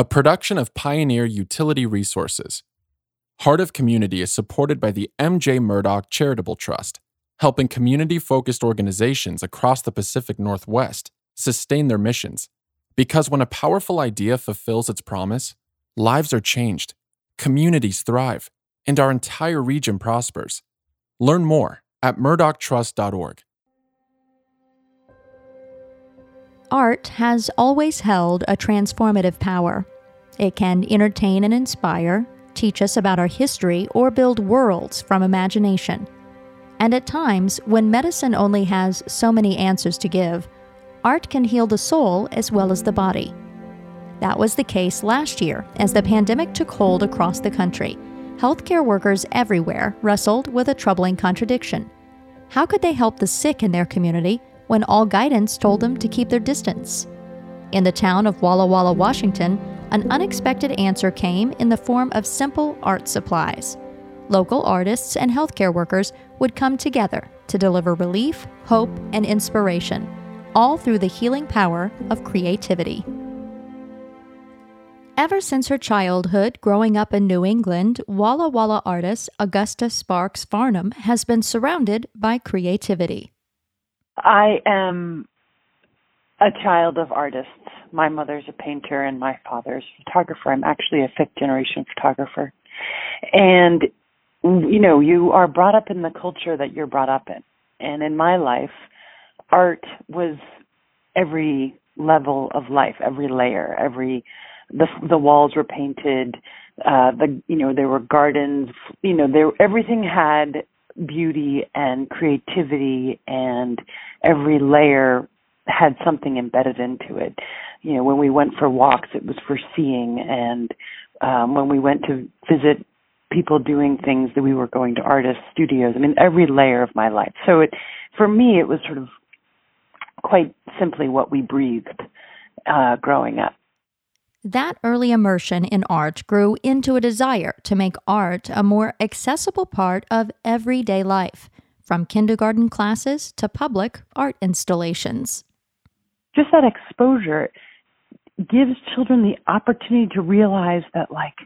a production of Pioneer Utility Resources. Heart of Community is supported by the MJ Murdock Charitable Trust, helping community focused organizations across the Pacific Northwest sustain their missions. Because when a powerful idea fulfills its promise, lives are changed, communities thrive, and our entire region prospers. Learn more at murdocktrust.org. Art has always held a transformative power. It can entertain and inspire, teach us about our history, or build worlds from imagination. And at times, when medicine only has so many answers to give, art can heal the soul as well as the body. That was the case last year as the pandemic took hold across the country. Healthcare workers everywhere wrestled with a troubling contradiction. How could they help the sick in their community when all guidance told them to keep their distance. In the town of Walla Walla, Washington, an unexpected answer came in the form of simple art supplies. Local artists and healthcare workers would come together to deliver relief, hope, and inspiration, all through the healing power of creativity. Ever since her childhood growing up in New England, Walla Walla artist Augusta Sparks Farnham has been surrounded by creativity. I am a child of artists. My mother's a painter and my father's a photographer. I'm actually a fifth generation photographer. And you know, you are brought up in the culture that you're brought up in. And in my life, art was every level of life, every layer, every the the walls were painted, uh the you know, there were gardens, you know, there everything had beauty and creativity and every layer had something embedded into it. You know, when we went for walks, it was for seeing, and um, when we went to visit people doing things, that we were going to artist studios. I mean, every layer of my life. So it, for me, it was sort of quite simply what we breathed uh, growing up. That early immersion in art grew into a desire to make art a more accessible part of everyday life, from kindergarten classes to public art installations. Just that exposure gives children the opportunity to realize that, like,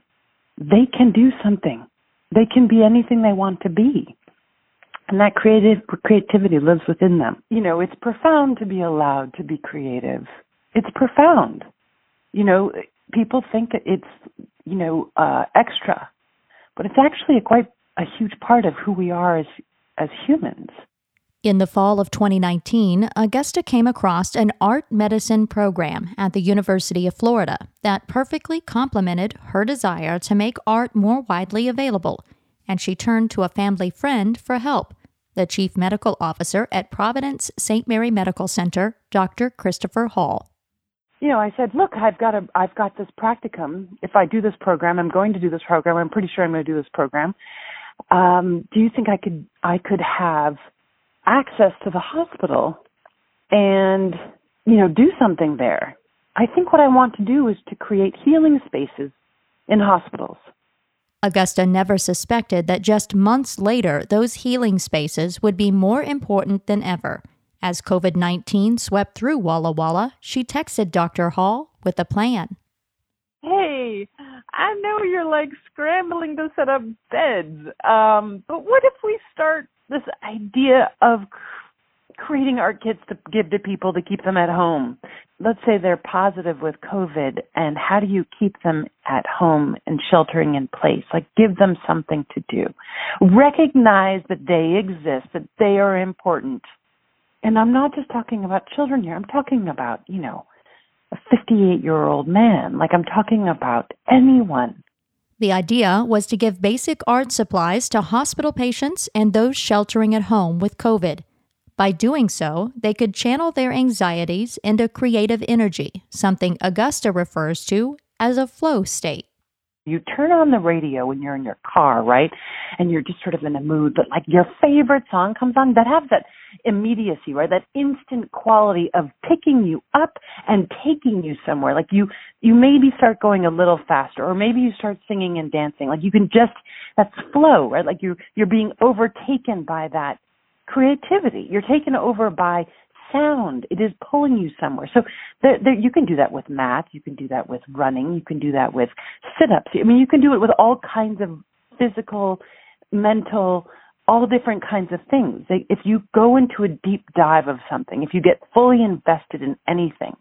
they can do something. They can be anything they want to be. And that creative creativity lives within them. You know, it's profound to be allowed to be creative. It's profound you know, people think it's, you know, uh, extra, but it's actually a quite a huge part of who we are as as humans. In the fall of 2019, Augusta came across an art medicine program at the University of Florida that perfectly complemented her desire to make art more widely available, and she turned to a family friend for help, the chief medical officer at Providence St. Mary Medical Center, Dr. Christopher Hall you know, I said, look, I've got a, I've got this practicum. If I do this program, I'm going to do this program. I'm pretty sure I'm going to do this program. Um, do you think I could, I could have access to the hospital and, you know, do something there? I think what I want to do is to create healing spaces in hospitals. Augusta never suspected that just months later, those healing spaces would be more important than ever. As COVID 19 swept through Walla Walla, she texted Dr. Hall with a plan. Hey, I know you're like scrambling to set up beds, um, but what if we start this idea of creating art kits to give to people to keep them at home? Let's say they're positive with COVID, and how do you keep them at home and sheltering in place? Like, give them something to do. Recognize that they exist, that they are important and I'm not just talking about children here. I'm talking about, you know, a 58 year old man. Like I'm talking about anyone. The idea was to give basic art supplies to hospital patients and those sheltering at home with COVID. By doing so, they could channel their anxieties into creative energy, something Augusta refers to as a flow state. You turn on the radio when you're in your car, right? And you're just sort of in a mood, but like your favorite song comes on that has that immediacy, right? That instant quality of picking you up and taking you somewhere. Like you, you maybe start going a little faster, or maybe you start singing and dancing. Like you can just, that's flow, right? Like you're you're being overtaken by that creativity. You're taken over by sound. It is pulling you somewhere. So there, there, you can do that with math. You can do that with running. You can do that with sit-ups. I mean, you can do it with all kinds of physical, mental, all different kinds of things. If you go into a deep dive of something, if you get fully invested in anything,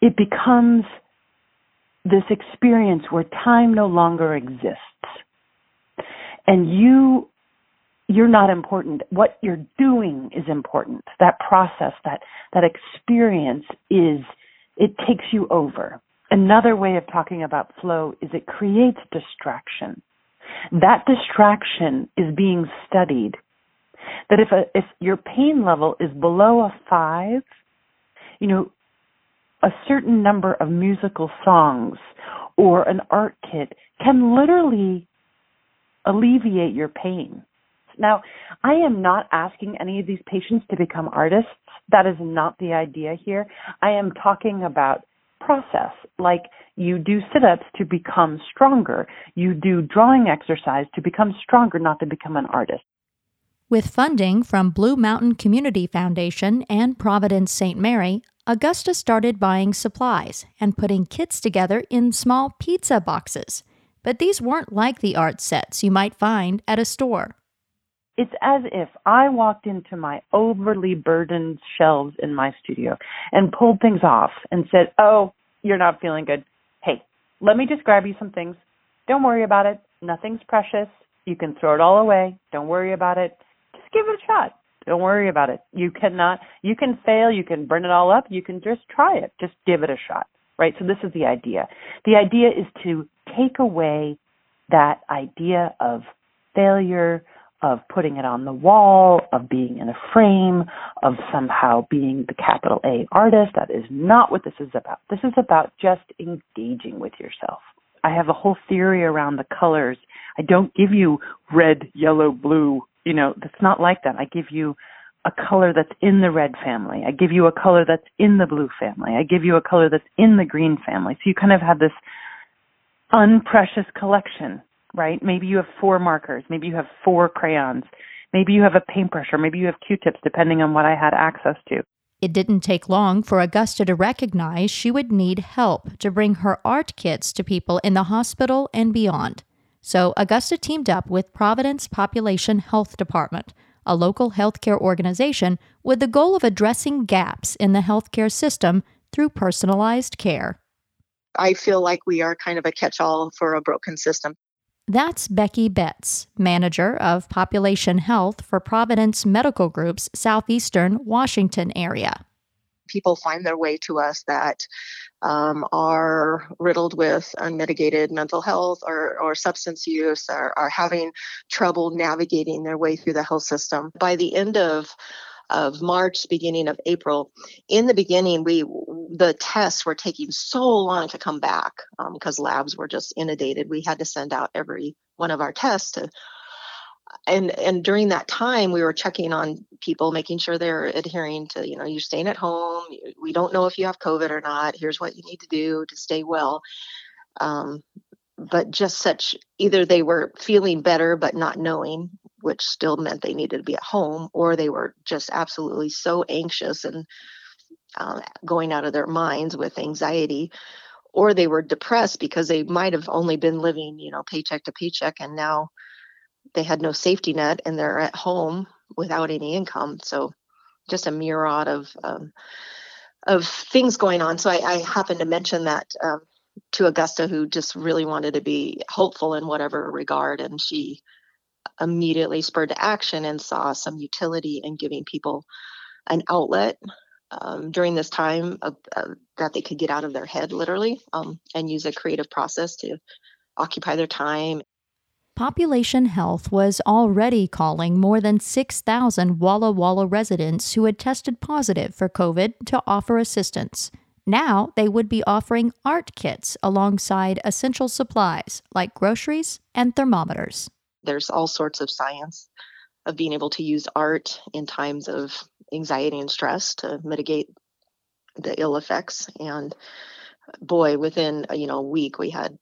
it becomes this experience where time no longer exists. And you you're not important. What you're doing is important. That process, that that experience is it takes you over. Another way of talking about flow is it creates distraction. That distraction is being studied. That if a, if your pain level is below a 5, you know, a certain number of musical songs or an art kit can literally alleviate your pain. Now, I am not asking any of these patients to become artists. That is not the idea here. I am talking about process. Like you do sit ups to become stronger, you do drawing exercise to become stronger, not to become an artist. With funding from Blue Mountain Community Foundation and Providence St. Mary, Augusta started buying supplies and putting kits together in small pizza boxes. But these weren't like the art sets you might find at a store. It's as if I walked into my overly burdened shelves in my studio and pulled things off and said, Oh, you're not feeling good. Hey, let me just grab you some things. Don't worry about it. Nothing's precious. You can throw it all away. Don't worry about it. Just give it a shot. Don't worry about it. You cannot, you can fail. You can burn it all up. You can just try it. Just give it a shot. Right? So this is the idea. The idea is to take away that idea of failure, of putting it on the wall, of being in a frame, of somehow being the capital A artist. That is not what this is about. This is about just engaging with yourself. I have a whole theory around the colors. I don't give you red, yellow, blue. You know, that's not like that. I give you a color that's in the red family. I give you a color that's in the blue family. I give you a color that's in the green family. So you kind of have this unprecious collection right? Maybe you have four markers, maybe you have four crayons, maybe you have a paintbrush, or maybe you have Q-tips, depending on what I had access to. It didn't take long for Augusta to recognize she would need help to bring her art kits to people in the hospital and beyond. So Augusta teamed up with Providence Population Health Department, a local healthcare organization with the goal of addressing gaps in the healthcare system through personalized care. I feel like we are kind of a catch all for a broken system. That's Becky Betts, manager of population health for Providence Medical Group's southeastern Washington area. People find their way to us that um, are riddled with unmitigated mental health or, or substance use, or are having trouble navigating their way through the health system. By the end of of March, beginning of April. In the beginning, we the tests were taking so long to come back because um, labs were just inundated. We had to send out every one of our tests to and and during that time we were checking on people making sure they're adhering to you know you're staying at home we don't know if you have covid or not here's what you need to do to stay well um, but just such either they were feeling better but not knowing which still meant they needed to be at home, or they were just absolutely so anxious and uh, going out of their minds with anxiety, or they were depressed because they might have only been living, you know, paycheck to paycheck, and now they had no safety net and they're at home without any income. So just a myriad of um, of things going on. So I, I happened to mention that um, to Augusta, who just really wanted to be hopeful in whatever regard, and she immediately spurred to action and saw some utility in giving people an outlet um, during this time of, uh, that they could get out of their head literally um, and use a creative process to occupy their time. Population Health was already calling more than 6,000 Walla Walla residents who had tested positive for COVID to offer assistance. Now they would be offering art kits alongside essential supplies like groceries and thermometers there's all sorts of science of being able to use art in times of anxiety and stress to mitigate the ill effects and boy, within you know a week, we had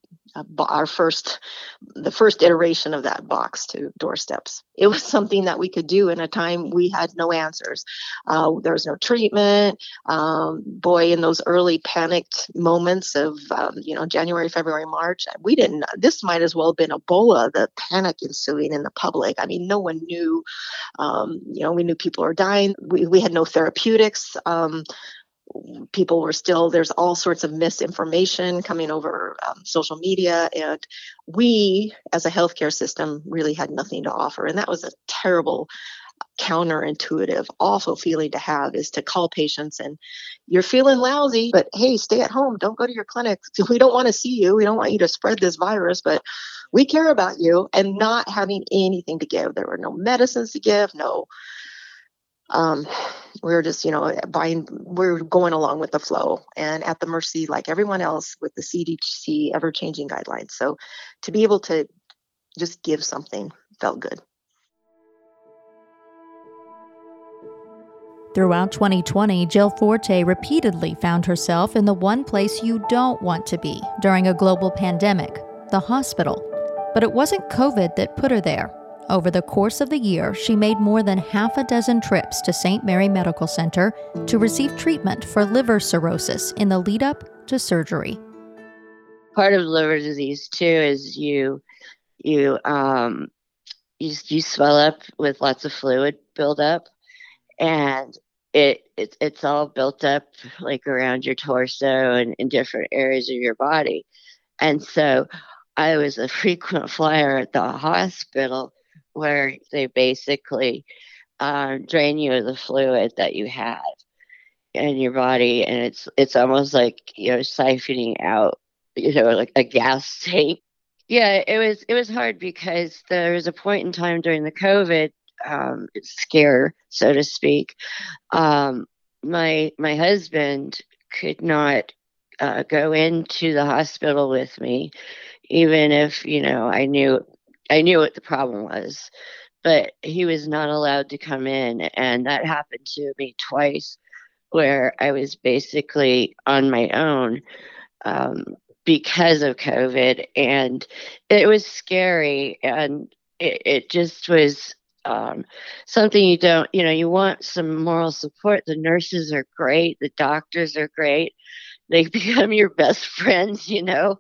our first the first iteration of that box to doorsteps. It was something that we could do in a time we had no answers. Uh, there was no treatment. Um, boy in those early panicked moments of um, you know january february march we didn't this might as well have been ebola the panic ensuing in the public. I mean no one knew um, you know we knew people were dying. We, we had no therapeutics. Um, people were still there's all sorts of misinformation coming over um, social media. And we as a healthcare system really had nothing to offer. And that was a terrible counterintuitive awful feeling to have is to call patients and you're feeling lousy but hey stay at home. Don't go to your clinic. We don't want to see you. We don't want you to spread this virus but we care about you. And not having anything to give. There were no medicines to give no um, we were just, you know, buying, we are going along with the flow and at the mercy, like everyone else, with the CDC ever changing guidelines. So to be able to just give something felt good. Throughout 2020, Jill Forte repeatedly found herself in the one place you don't want to be during a global pandemic the hospital. But it wasn't COVID that put her there. Over the course of the year, she made more than half a dozen trips to St. Mary Medical Center to receive treatment for liver cirrhosis in the lead up to surgery. Part of liver disease too is you you um you, you swell up with lots of fluid buildup and it, it it's all built up like around your torso and in different areas of your body. And so I was a frequent flyer at the hospital where they basically um, drain you of the fluid that you have in your body, and it's it's almost like you know siphoning out, you know, like a gas tank. Yeah, it was it was hard because there was a point in time during the COVID um, scare, so to speak. Um, my my husband could not uh, go into the hospital with me, even if you know I knew I knew what the problem was, but he was not allowed to come in. And that happened to me twice, where I was basically on my own um, because of COVID. And it was scary. And it, it just was um, something you don't, you know, you want some moral support. The nurses are great, the doctors are great. They become your best friends, you know,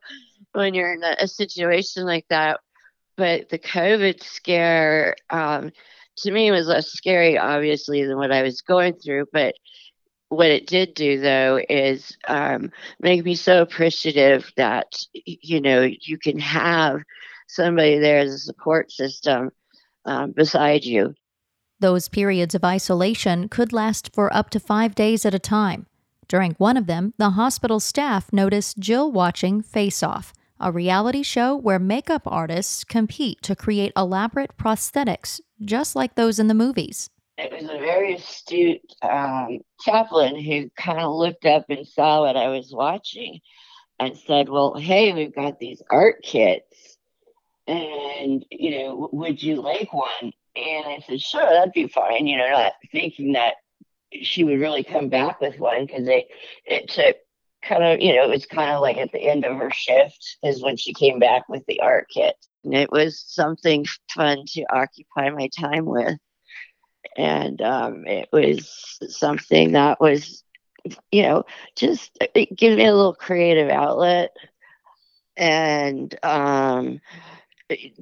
when you're in a, a situation like that but the COVID scare um, to me was less scary, obviously, than what I was going through. But what it did do, though, is um, make me so appreciative that you know you can have somebody there as a support system um, beside you. Those periods of isolation could last for up to five days at a time. During one of them, the hospital staff noticed Jill watching Face Off, a reality show where makeup artists compete to create elaborate prosthetics just like those in the movies. It was a very astute um, chaplain who kind of looked up and saw what I was watching and said, Well, hey, we've got these art kits, and, you know, would you like one? And I said, Sure, that'd be fine, you know, not thinking that she would really come back with one because it took kind of, you know, it was kind of like at the end of her shift is when she came back with the art kit. And it was something fun to occupy my time with. And um, it was something that was, you know, just it gave me a little creative outlet. And um,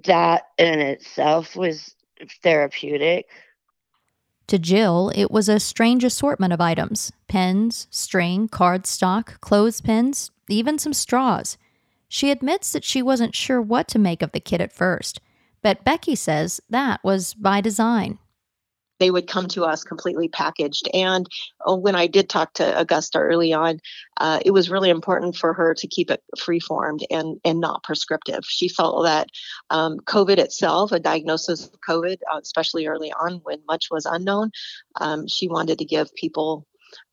that in itself was therapeutic. To Jill, it was a strange assortment of items pens, string, cardstock, clothespins, even some straws. She admits that she wasn't sure what to make of the kit at first, but Becky says that was by design they would come to us completely packaged. And uh, when I did talk to Augusta early on, uh, it was really important for her to keep it free formed and, and not prescriptive. She felt that um, COVID itself, a diagnosis of COVID, uh, especially early on when much was unknown, um, she wanted to give people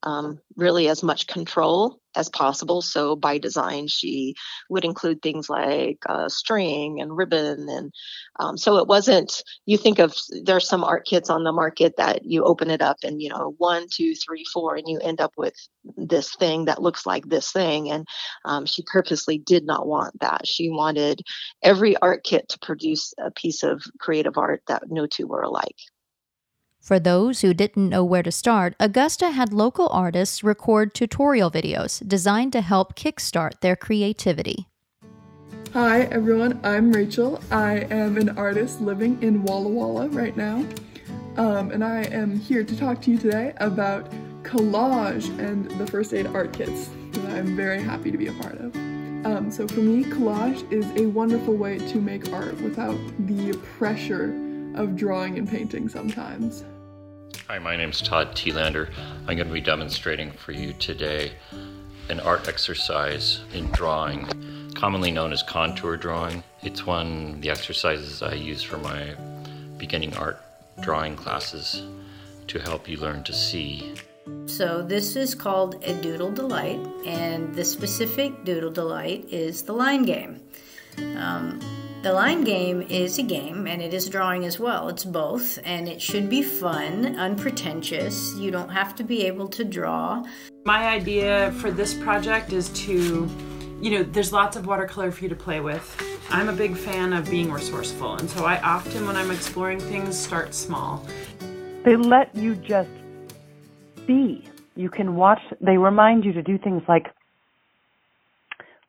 um, really as much control as possible. So by design, she would include things like uh, string and ribbon, and um, so it wasn't. You think of there's some art kits on the market that you open it up and you know one, two, three, four, and you end up with this thing that looks like this thing. And um, she purposely did not want that. She wanted every art kit to produce a piece of creative art that no two were alike. For those who didn't know where to start, Augusta had local artists record tutorial videos designed to help kickstart their creativity. Hi everyone, I'm Rachel. I am an artist living in Walla Walla right now. Um, and I am here to talk to you today about collage and the first aid art kits that I'm very happy to be a part of. Um, so for me, collage is a wonderful way to make art without the pressure of drawing and painting sometimes. Hi, my name is Todd Thielander. I'm going to be demonstrating for you today an art exercise in drawing, commonly known as contour drawing. It's one of the exercises I use for my beginning art drawing classes to help you learn to see. So, this is called a doodle delight, and the specific doodle delight is the line game. Um, the line game is a game and it is drawing as well. It's both, and it should be fun, unpretentious. You don't have to be able to draw. My idea for this project is to, you know, there's lots of watercolor for you to play with. I'm a big fan of being resourceful, and so I often, when I'm exploring things, start small. They let you just be. You can watch, they remind you to do things like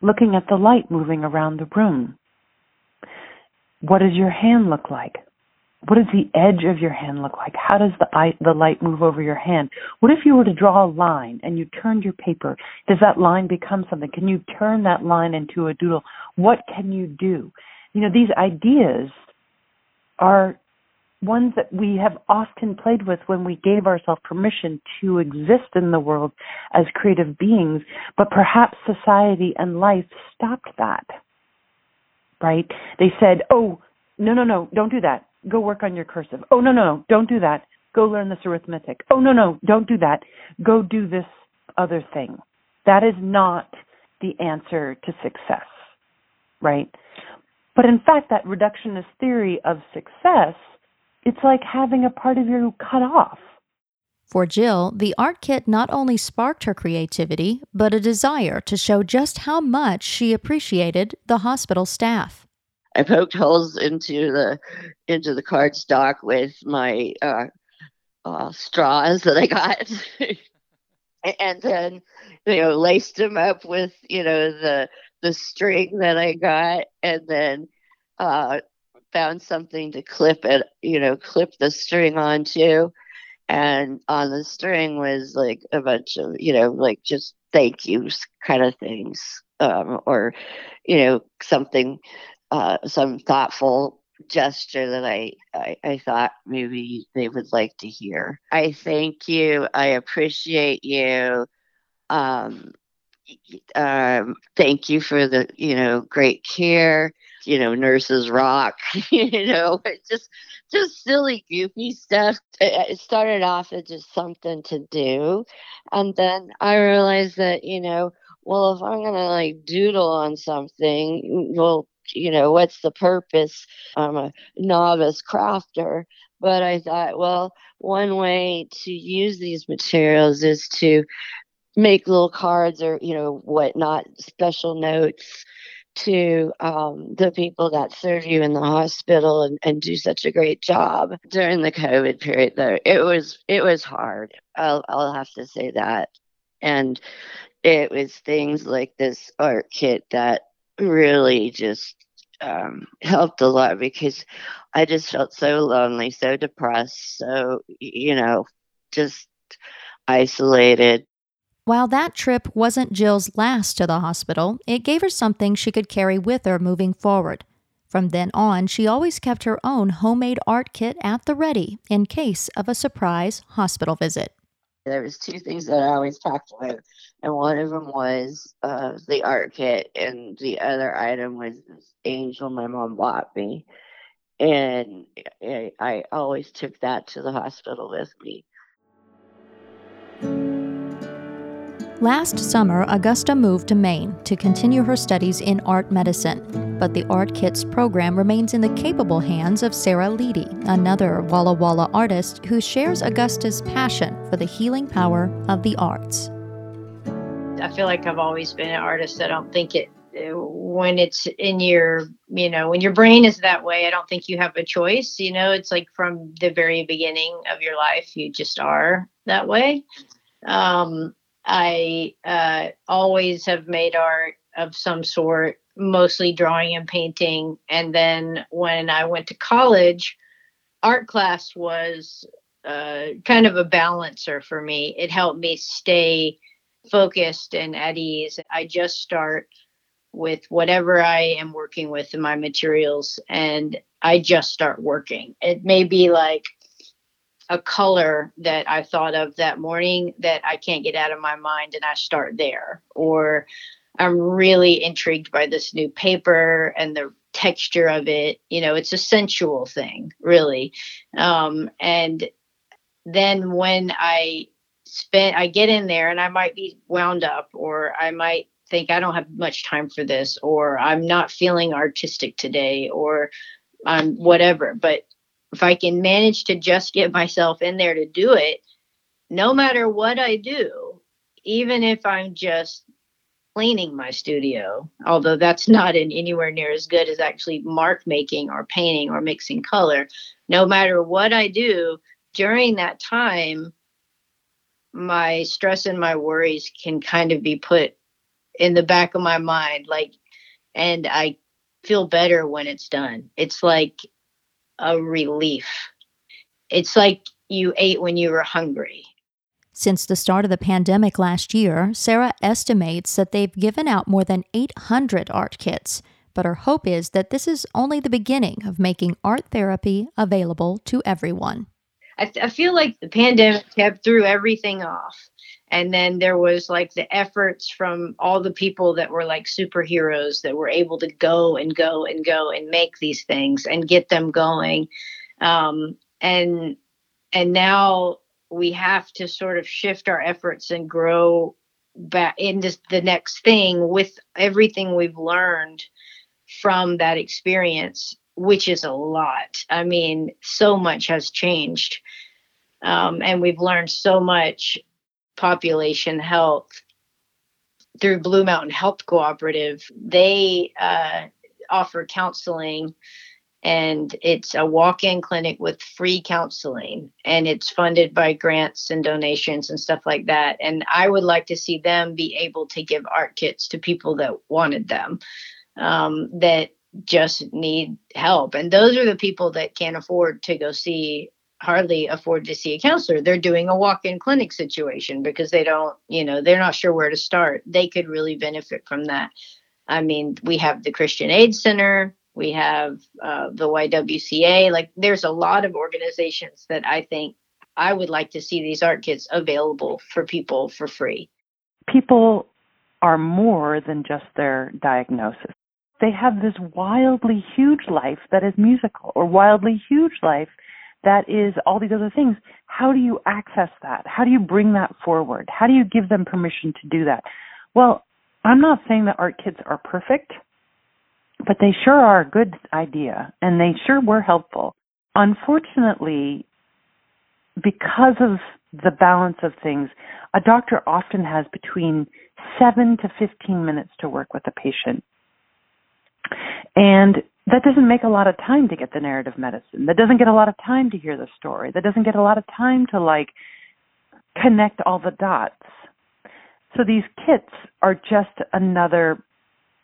looking at the light moving around the room what does your hand look like? What does the edge of your hand look like? How does the the light move over your hand? What if you were to draw a line and you turned your paper? Does that line become something? Can you turn that line into a doodle? What can you do? You know, these ideas are ones that we have often played with when we gave ourselves permission to exist in the world as creative beings, but perhaps society and life stopped that right? They said, oh, no, no, no, don't do that. Go work on your cursive. Oh, no, no, no, don't do that. Go learn this arithmetic. Oh, no, no, don't do that. Go do this other thing. That is not the answer to success, right? But in fact, that reductionist theory of success, it's like having a part of you cut off. For Jill, the art kit not only sparked her creativity, but a desire to show just how much she appreciated the hospital staff. I poked holes into the into the cardstock with my uh, uh, straws that I got, and then you know laced them up with you know the the string that I got, and then uh, found something to clip it, you know, clip the string onto and on the string was like a bunch of you know like just thank yous kind of things um, or you know something uh, some thoughtful gesture that I, I, I thought maybe they would like to hear. I thank you. I appreciate you. Um, um, thank you for the you know great care you know nurses rock you know just just silly, goofy stuff. It started off as just something to do. And then I realized that, you know, well, if I'm to like doodle on something, well, you know, what's the purpose? I'm a novice crafter. But I thought, well, one way to use these materials is to make little cards or, you know, whatnot, special notes to um, the people that serve you in the hospital and, and do such a great job during the COVID period. Though it was it was hard. I'll I'll have to say that, and it was things like this art kit that really just um, helped a lot because I just felt so lonely, so depressed, so you know, just isolated while that trip wasn't Jill's last to the hospital, it gave her something she could carry with her moving forward. From then on, she always kept her own homemade art kit at the ready in case of a surprise hospital visit. There was two things that I always talked about, and one of them was uh, the art kit, and the other item was this angel my mom bought me, and I, I always took that to the hospital with me. Last summer, Augusta moved to Maine to continue her studies in art medicine, but the Art Kits program remains in the capable hands of Sarah Leedy, another Walla Walla artist who shares Augusta's passion for the healing power of the arts. I feel like I've always been an artist. I don't think it when it's in your you know when your brain is that way i don't think you have a choice you know it's like from the very beginning of your life you just are that way um I uh, always have made art of some sort, mostly drawing and painting. And then when I went to college, art class was uh, kind of a balancer for me. It helped me stay focused and at ease. I just start with whatever I am working with in my materials and I just start working. It may be like a color that I thought of that morning that I can't get out of my mind and I start there. Or I'm really intrigued by this new paper and the texture of it. You know, it's a sensual thing, really. Um, and then when I spend, I get in there and I might be wound up or I might think I don't have much time for this or I'm not feeling artistic today or I'm whatever. But if I can manage to just get myself in there to do it, no matter what I do, even if I'm just cleaning my studio, although that's not in anywhere near as good as actually mark making or painting or mixing color, no matter what I do during that time, my stress and my worries can kind of be put in the back of my mind like and I feel better when it's done. It's like a relief. It's like you ate when you were hungry. Since the start of the pandemic last year, Sarah estimates that they've given out more than 800 art kits. But her hope is that this is only the beginning of making art therapy available to everyone. I, th- I feel like the pandemic kept threw everything off and then there was like the efforts from all the people that were like superheroes that were able to go and go and go and make these things and get them going. Um, and and now we have to sort of shift our efforts and grow back into the next thing with everything we've learned from that experience which is a lot. I mean so much has changed. Um, and we've learned so much population health through Blue Mountain Health Cooperative. They uh, offer counseling and it's a walk-in clinic with free counseling and it's funded by grants and donations and stuff like that and i would like to see them be able to give art kits to people that wanted them um, that just need help and those are the people that can't afford to go see hardly afford to see a counselor. They're doing a walk in clinic situation because they don't, you know, they're not sure where to start. They could really benefit from that. I mean, we have the Christian Aid Center, we have uh, the YWCA. Like, there's a lot of organizations that I think I would like to see these art kits available for people for free. People are more than just their diagnosis. They have this wildly huge life that is musical, or wildly huge life that is all these other things. How do you access that? How do you bring that forward? How do you give them permission to do that? Well, I'm not saying that art kits are perfect, but they sure are a good idea and they sure were helpful. Unfortunately, because of the balance of things, a doctor often has between 7 to 15 minutes to work with a patient. And that doesn't make a lot of time to get the narrative medicine. That doesn't get a lot of time to hear the story. That doesn't get a lot of time to like connect all the dots. So these kits are just another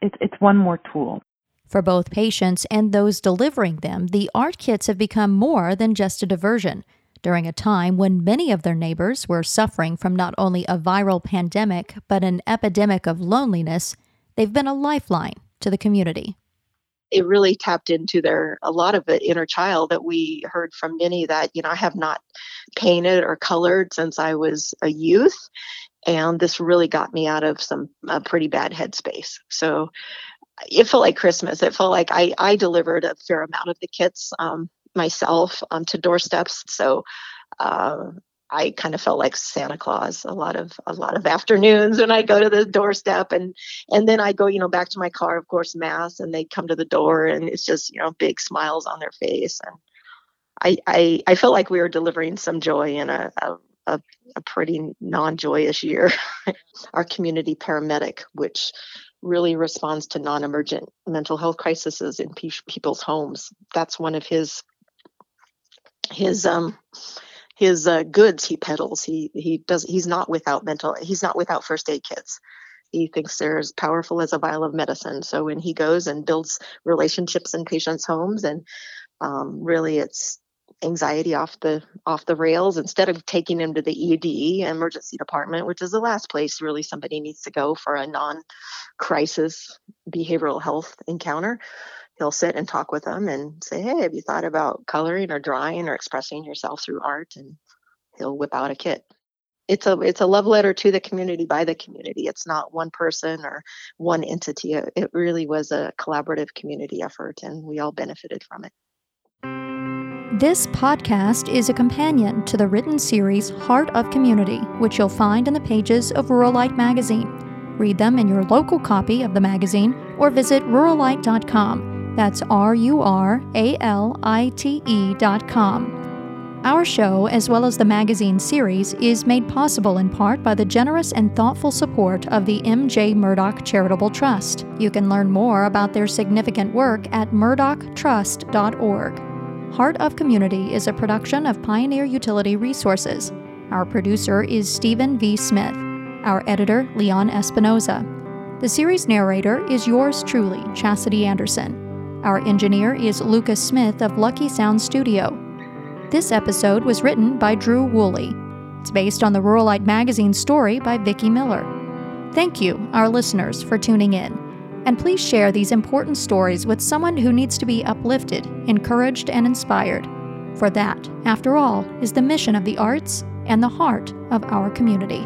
it's it's one more tool. For both patients and those delivering them, the art kits have become more than just a diversion. During a time when many of their neighbors were suffering from not only a viral pandemic, but an epidemic of loneliness, they've been a lifeline to the community it really tapped into their a lot of the inner child that we heard from many that you know I have not painted or colored since I was a youth, and this really got me out of some a pretty bad headspace. So it felt like Christmas. It felt like I I delivered a fair amount of the kits um, myself um, to doorsteps. So. Uh, I kind of felt like Santa Claus a lot of a lot of afternoons when I go to the doorstep and and then I go you know back to my car of course mass and they come to the door and it's just you know big smiles on their face and I I, I felt like we were delivering some joy in a, a, a, a pretty non-joyous year. Our community paramedic, which really responds to non-emergent mental health crises in pe- people's homes, that's one of his his um his uh, goods he peddles. He he does. He's not without mental. He's not without first aid kits. He thinks they're as powerful as a vial of medicine. So when he goes and builds relationships in patients' homes, and um, really it's anxiety off the off the rails instead of taking him to the ED emergency department, which is the last place really somebody needs to go for a non-crisis behavioral health encounter he'll sit and talk with them and say, Hey, have you thought about coloring or drawing or expressing yourself through art? And he'll whip out a kit. It's a it's a love letter to the community by the community. It's not one person or one entity. It really was a collaborative community effort and we all benefited from it. This podcast is a companion to the written series Heart of Community, which you'll find in the pages of Ruralite magazine. Read them in your local copy of the magazine or visit ruralite.com that's R U R A L I T E dot com. Our show, as well as the magazine series, is made possible in part by the generous and thoughtful support of the M.J. Murdock Charitable Trust. You can learn more about their significant work at murdocktrust.org. Heart of Community is a production of Pioneer Utility Resources. Our producer is Stephen V. Smith. Our editor, Leon Espinoza. The series narrator is yours truly, Chastity Anderson. Our engineer is Lucas Smith of Lucky Sound Studio. This episode was written by Drew Woolley. It's based on the Ruralite magazine story by Vicki Miller. Thank you, our listeners, for tuning in. And please share these important stories with someone who needs to be uplifted, encouraged, and inspired. For that, after all, is the mission of the arts and the heart of our community.